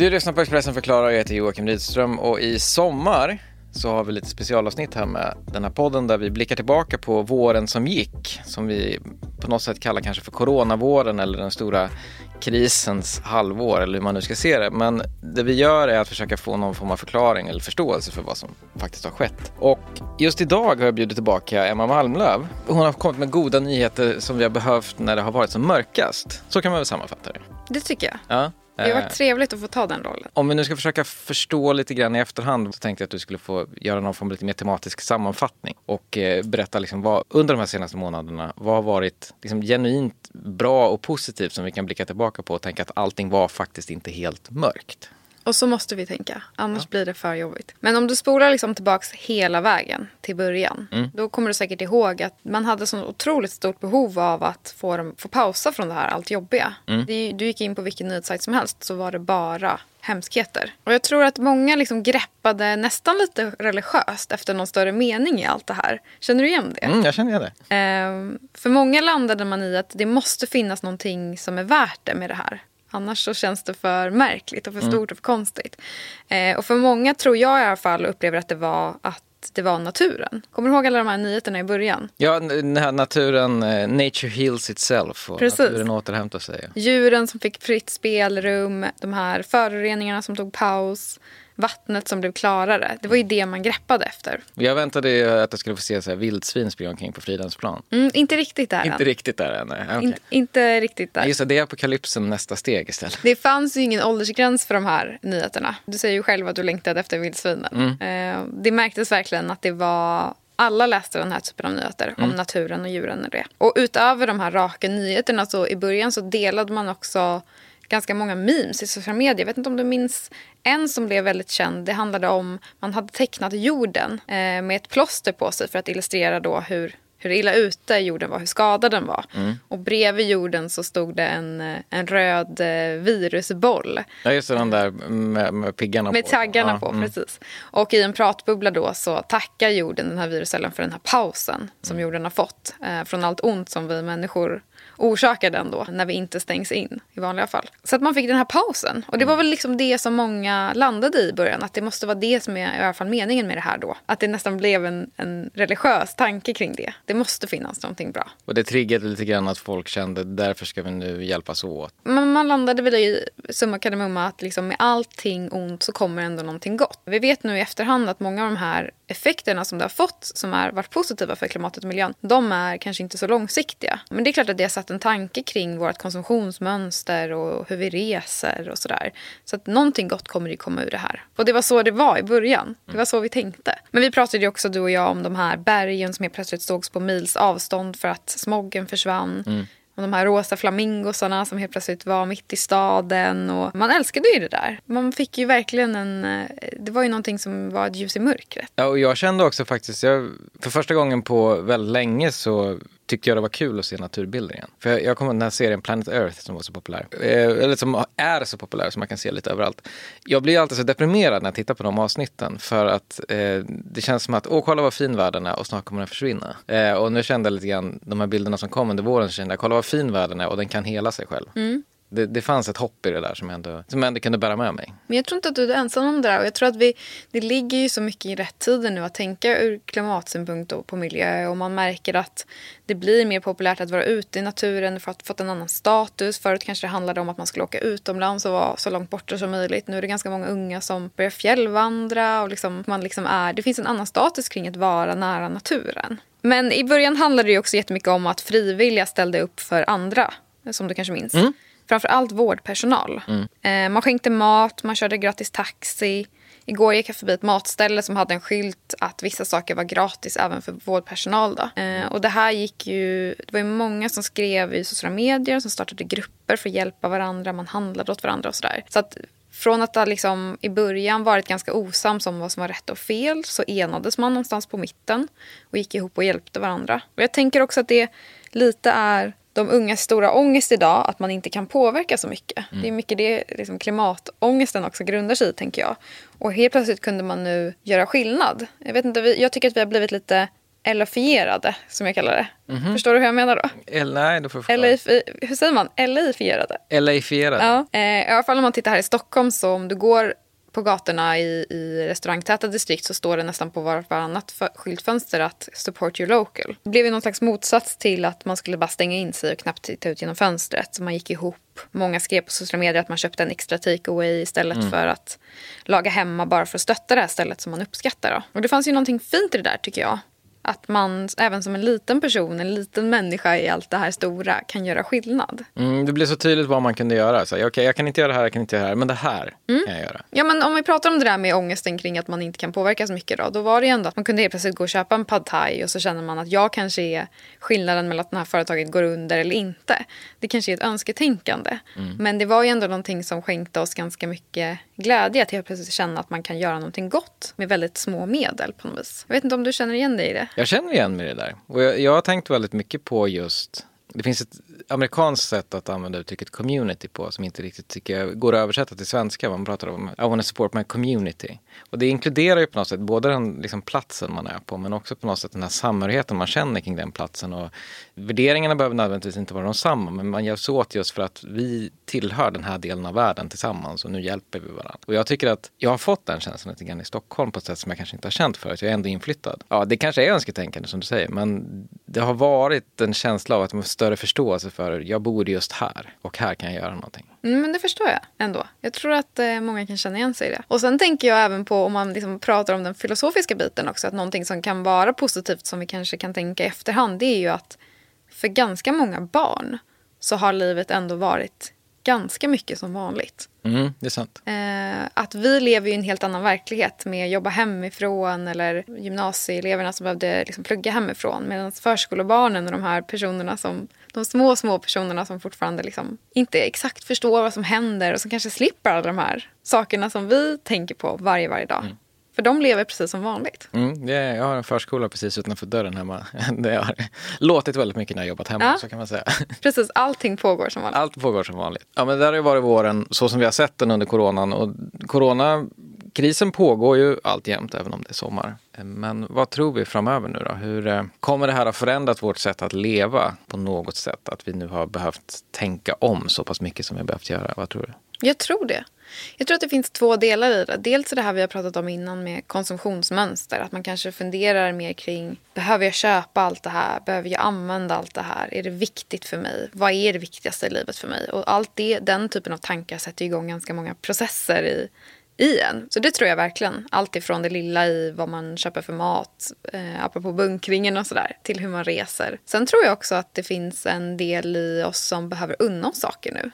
Du lyssnar på Expressen förklarar, jag heter Joakim Rydström och i sommar så har vi lite specialavsnitt här med den här podden där vi blickar tillbaka på våren som gick, som vi på något sätt kallar kanske för coronavåren eller den stora krisens halvår eller hur man nu ska se det. Men det vi gör är att försöka få någon form av förklaring eller förståelse för vad som faktiskt har skett. Och just idag har jag bjudit tillbaka Emma Malmlöv. Hon har kommit med goda nyheter som vi har behövt när det har varit som mörkast. Så kan man väl sammanfatta det. Det tycker jag. Ja. Det har Eh, varit trevligt att få ta den rollen. Om vi nu ska försöka förstå lite grann i efterhand så tänkte jag att du skulle få göra någon form av lite mer tematisk sammanfattning och eh, berätta liksom vad, under de här senaste månaderna, vad har varit liksom genuint bra och positivt som vi kan blicka tillbaka på och tänka att allting var faktiskt inte helt mörkt. Och så måste vi tänka, annars blir det för jobbigt. Men om du spolar liksom tillbaks hela vägen till början. Då kommer du säkert ihåg att man hade så otroligt stort behov av att få, dem, få pausa från det här allt jobbiga. Det, du gick in på vilken nyhetssajt som helst så var det bara hemskheter. Och jag tror att många liksom greppade nästan lite religiöst efter någon större mening i allt det här. Känner du igen det? Mm, jag känner igen det. Ehm, för många landade man i att det måste finnas någonting som är värt det med det här. Annars så känns det för märkligt och för stort och för konstigt. Eh, och för många tror jag i alla fall upplever att det var att det var naturen. Kommer du ihåg alla de här nyheterna i början? Ja, den här naturen, eh, nature heals itself och Precis. naturen återhämtar sig. Djuren som fick fritt spelrum, de här föroreningarna som tog paus, vattnet som blev klarare. Det var ju det man greppade efter. Jag väntade att jag skulle få se så här vildsvin springa omkring på Fridhemsplan. Mm, inte riktigt där Inte än. riktigt där än. Okej. In, inte riktigt där. Just det, det är apokalypsen nästa steg istället. Det fanns ju ingen åldersgräns för de här nyheterna. Du säger ju själv att du längtade efter vildsvinen. Eh, det märktes verkligen att det var alla läste den här typen av nyheter om naturen och djuren och det. Och utöver de här raka nyheterna så i början så delade man också ganska många memes i sociala medier. Jag vet inte om du minns en som blev väldigt känd. Det handlade om man hade tecknat jorden eh, med ett plåster på sig för att illustrera då hur hur illa ute jorden var, hur skadad den var. Och bredvid jorden så stod det en, eh, en röd eh, virusboll Ja, just det, den där med, med piggarna med på. taggarna Ja, på. mm. precis. Och i en pratbubbla då så tackar jorden den här viruscellen för den här pausen som Mm. jorden har fått eh, från allt ont som vi människor orsakar den då när vi inte stängs in i vanliga fall. Så att man fick den här pausen. Och det var väl liksom det som många landade i i början. Att det måste vara det som är i alla fall meningen med det här då. Att det nästan blev en, en religiös tanke kring det. Det måste finnas någonting bra. Och det triggade lite grann att folk kände därför ska vi nu hjälpas åt. Men man landade väl i summa kardemumma att liksom med allting ont så kommer ändå någonting gott. Vi vet nu i efterhand att många av de här effekterna som det har fått som har varit positiva för klimatet och miljön, de är kanske inte så långsiktiga. Men det är klart att det satt en tanke kring vårt konsumtionsmönster och hur vi reser och sådär. Så att någonting gott kommer ju komma ur det här. Och det var så det var i början. Det var så vi tänkte. Men vi pratade ju också du och jag om de här bergen som helt plötsligt sågs på mils avstånd för att smoggen försvann. Och de här rosa flamingosarna som helt plötsligt var mitt i staden. Och man älskade ju det där. Man fick ju verkligen en... eh, Det var ju någonting som var ett ljus i mörkret. Ja, och jag kände också faktiskt, jag, för första gången på väldigt länge så tyckte jag det var kul att se naturbilder igen. För jag, jag kommer ihåg den här serien Planet Earth som var så populär. Eh, eller som är så populär som man kan se lite överallt. Jag blir alltid så deprimerad när jag tittar på de avsnitten. För att eh, det känns som att, åh kolla vad fin världen är och snart kommer den försvinna. Eh, och nu kände jag lite grann, de här bilderna som kom under våren, så kände jag, kolla vad fin världen är och den kan hela sig själv. Mm. Det, det fanns ett hopp i det där som jag ändå, som jag ändå kunde bära med mig. Men jag tror inte att du är ensam om det där. Och jag tror att vi, det ligger ju så mycket i rätt tider nu att tänka ur klimatsynpunkt och på miljö. Och man märker att det blir mer populärt att vara ute i naturen för att fått en annan status. Förut kanske det handlade om att man skulle åka utomlands och vara så långt borta som möjligt. Nu är det ganska många unga som börjar fjällvandra och liksom, man liksom är, det finns en annan status kring att vara nära naturen. Men i början handlade det ju också jättemycket om att frivilliga ställde upp för andra, som du kanske minns. Framförallt vårdpersonal. Eh, man skänkte mat, man körde gratis taxi. Igår gick jag förbi ett matställe som hade en skylt att vissa saker var gratis även för vårdpersonal. Då. Eh, och det här gick ju... Det var ju många som skrev i sociala medier, som startade grupper för att hjälpa varandra. Man handlade åt varandra och sådär. Så att från att ha liksom i början varit ganska osams om vad som var rätt och fel så enades man någonstans på mitten och gick ihop och hjälpte varandra. Och jag tänker också att det lite är de ungas stora ångest idag, att man inte kan påverka så mycket. Det är mycket det liksom, klimatångesten också grundar sig i, tänker jag. Och helt plötsligt kunde man nu göra skillnad. Jag, vet inte, jag tycker att vi har blivit lite elifierade, som jag kallar det. Förstår du hur jag menar då? El, nej, då får du förklara. Eller, hur säger man? Elifierade? LA-fierade. Ja, eh, i alla fall om man tittar här i Stockholm så om du går på gatorna i, i restaurangtäta distrikt så står det nästan på var, varannat skyltfönster att support your local. Det blev ju någon slags motsats till att man skulle bara stänga in sig och knappt titta ut genom fönstret. Så man gick ihop. Många skrev på sociala medier att man köpte en extra takeaway istället för att laga hemma bara för att stötta det här stället som man uppskattar. Då. Och det fanns ju någonting fint i det där tycker jag. Att man även som en liten person, en liten människa i allt det här stora kan göra skillnad. Mm, det blir så tydligt vad man kunde göra. Så, okay, jag kan inte göra det här, jag kan inte göra det här, men det här Mm. kan jag göra. Ja, men om vi pratar om det där med ångesten kring att man inte kan påverka så mycket då. Då var det ju ändå att man kunde helt plötsligt gå och köpa en pad thai och så känner man att jag kanske är skillnaden mellan att det här företaget går under eller inte. Det kanske är ett önsketänkande. Men det var ju ändå någonting som skänkte oss ganska mycket glädje att helt plötsligt känna att man kan göra någonting gott med väldigt små medel på något vis. Jag vet inte om du känner igen dig i det? Jag känner igen mig i det där. Och jag, jag har tänkt väldigt mycket på just det finns ett amerikanskt sätt att använda uttrycket community på som inte riktigt tycker jag går att översätta till svenska. Man pratar om I want to support my community. Och det inkluderar ju på något sätt både den liksom, platsen man är på men också på något sätt den här samhörigheten man känner kring den platsen. Och värderingarna behöver nödvändigtvis inte vara de samma men man hjälps åt just för att vi tillhör den här delen av världen tillsammans och nu hjälper vi varandra. Och jag tycker att jag har fått den känslan lite grann i Stockholm på ett sätt som jag kanske inte har känt förut. Jag är ändå inflyttad. Ja, det kanske är önsketänkande som du säger men det har varit en känsla av att man får större förståelse för jag bor just här och här kan jag göra någonting. Mm, men det förstår jag ändå. Jag tror att eh, många kan känna igen sig i det. Och sen tänker jag även på om man liksom pratar om den filosofiska biten också. Att någonting som kan vara positivt som vi kanske kan tänka i efterhand. Det är ju att för ganska många barn så har livet ändå varit ganska mycket som vanligt. Mm, det är sant. Eh, att vi lever i en helt annan verklighet med att jobba hemifrån eller gymnasieeleverna som behövde liksom plugga hemifrån. Medan förskolebarnen och de här personerna som, de små, små personerna som fortfarande liksom inte exakt förstår vad som händer och som kanske slipper alla de här sakerna som vi tänker på varje, varje dag. För de lever precis som vanligt. Mm, är, jag har en förskola precis utanför dörren hemma. Det har låtit väldigt mycket när jag jobbat hemma, Ja. så kan man säga. Precis, allting pågår som vanligt. Allt pågår som vanligt. Ja, men det där har ju varit våren så som vi har sett den under coronan. Och coronakrisen pågår ju alltjämt, även om det är sommar. Men vad tror vi framöver nu då? Hur eh, kommer det här ha förändrat vårt sätt att leva på något sätt? Att vi nu har behövt tänka om så pass mycket som vi har behövt göra. Vad tror du? Jag tror det. Jag tror att det finns två delar i det. Dels det här vi har pratat om innan med konsumtionsmönster. Att man kanske funderar mer kring, behöver jag köpa allt det här? Behöver jag använda allt det här? Är det viktigt för mig? Vad är det viktigaste i livet för mig? Och allt det, den typen av tankar sätter igång ganska många processer i, i en. Så det tror jag verkligen. Allt ifrån det lilla i vad man köper för mat, eh, apropå bunkringen och sådär, till hur man reser. Sen tror jag också att det finns en del i oss som behöver unna oss saker nu.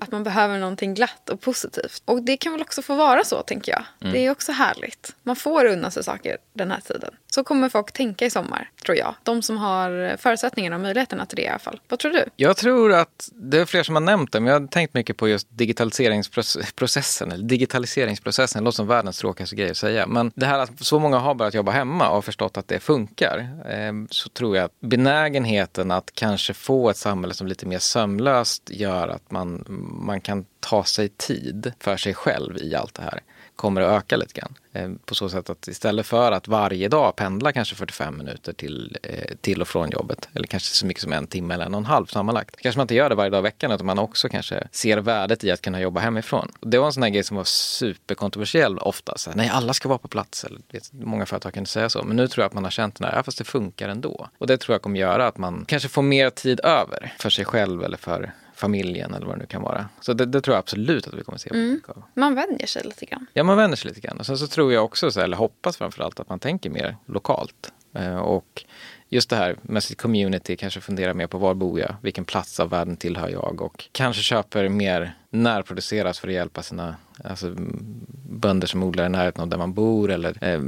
Att man behöver någonting glatt och positivt. Och det kan väl också få vara så, tänker jag. Det är också härligt. Man får unna sig saker den här tiden. Så kommer folk tänka i sommar, tror jag. De som har förutsättningarna och möjligheterna till det i alla fall. Vad tror du? Jag tror att det är fler som har nämnt det, men jag har tänkt mycket på just digitaliseringsprocessen, eller digitaliseringsprocessen, det låter som världens tråkigaste grej att säga. Men det här att så många har börjat jobba hemma och har förstått att det funkar, eh, så tror jag att benägenheten att kanske få ett samhälle som lite mer sömlöst gör att man, man kan ta sig tid för sig själv i allt det här kommer att öka lite grann. Eh, På så sätt att istället för att varje dag pendla kanske 45 minuter till, eh, till och från jobbet, eller kanske så mycket som en timme eller en och en halv sammanlagt. Kanske man inte gör det varje dag i veckan, utan man också kanske ser värdet i att kunna jobba hemifrån. Och Det var en sån här grej som var superkontroversiell ofta. Så här, nej, alla ska vara på plats. Eller, vet, många företag kan inte säga så. Men nu tror jag att man har känt den här, ja, fast det funkar ändå. Och det tror jag kommer göra att man kanske får mer tid över för sig själv eller för familjen eller vad det nu kan vara. Så det, det tror jag absolut att vi kommer att se. av. Man vänjer sig lite grann. Ja, man vänder sig lite grann. Och sen så tror jag också, så, eller hoppas framförallt, att man tänker mer lokalt. Eh, och just det här med sitt community, kanske fundera mer på var bor jag, vilken plats av världen tillhör jag och kanske köper mer närproducerat för att hjälpa sina alltså, mm, bönder som odlar i närheten av där man bor eller eh,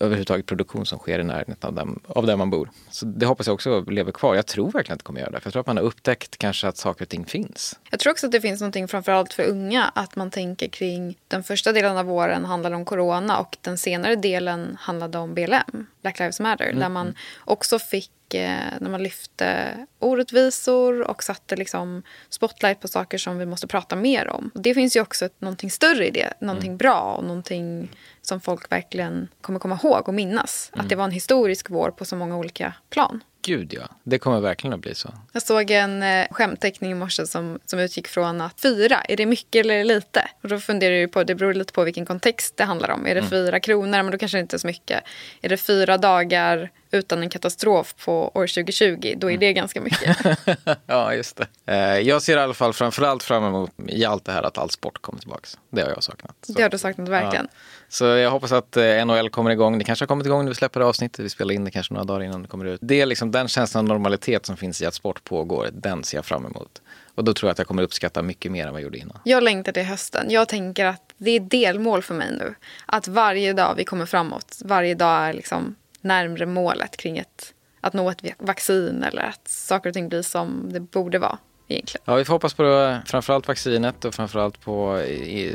överhuvudtaget produktion som sker i närheten av, dem, av där man bor. Så det hoppas jag också lever kvar. Jag tror verkligen att det kommer göra det. För jag tror att man har upptäckt kanske att saker och ting finns. Jag tror också att det finns någonting framförallt för unga att man tänker kring den första delen av våren handlade om corona och den senare delen handlade om BLM, Black Lives Matter, där man också fick mycket när man lyfte orättvisor och satte liksom spotlight på saker som vi måste prata mer om. Och det finns ju också ett, någonting större i det, någonting mm. bra och någonting som folk verkligen kommer komma ihåg och minnas. Mm. Att det var en historisk vår på så många olika plan. Gud ja, det kommer verkligen att bli så. Jag såg en eh, skämtteckning i morse som, som utgick från att fyra, är det mycket eller lite? Och då funderar jag på, det beror lite på vilken kontext det handlar om. Är det mm. fyra kronor, men då kanske det inte är så mycket. Är det fyra dagar utan en katastrof på år 2020, då är det mm. ganska mycket. ja, just det. Eh, jag ser i alla fall framförallt fram emot i allt det här att all sport kommer tillbaka. Det har jag saknat. Så. Det har du saknat verkligen. Ja. Så jag hoppas att eh, NHL kommer igång. Det kanske har kommit igång när vi släpper avsnittet. Vi spelar in det kanske några dagar innan det kommer ut. Det är liksom den känslan av normalitet som finns i att sport pågår. Den ser jag fram emot. Och då tror jag att jag kommer uppskatta mycket mer än vad jag gjorde innan. Jag längtar till hösten. Jag tänker att det är delmål för mig nu. Att varje dag vi kommer framåt, varje dag är liksom närmre målet kring ett, att nå ett vaccin eller att saker och ting blir som det borde vara. Egentligen. Ja, vi får hoppas på framförallt vaccinet och framförallt på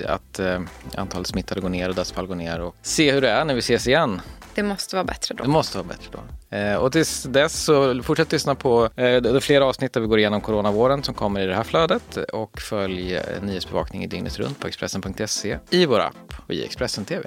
att eh, antalet smittade går ner och dödsfall går ner och se hur det är när vi ses igen. Det måste vara bättre då. Det måste vara bättre då. Eh, och tills dess så fortsätt lyssna på eh, det flera avsnitt där vi går igenom coronavåren som kommer i det här flödet och följ nyhetsbevakning i dygnet runt på Expressen.se, i vår app och i Expressen TV.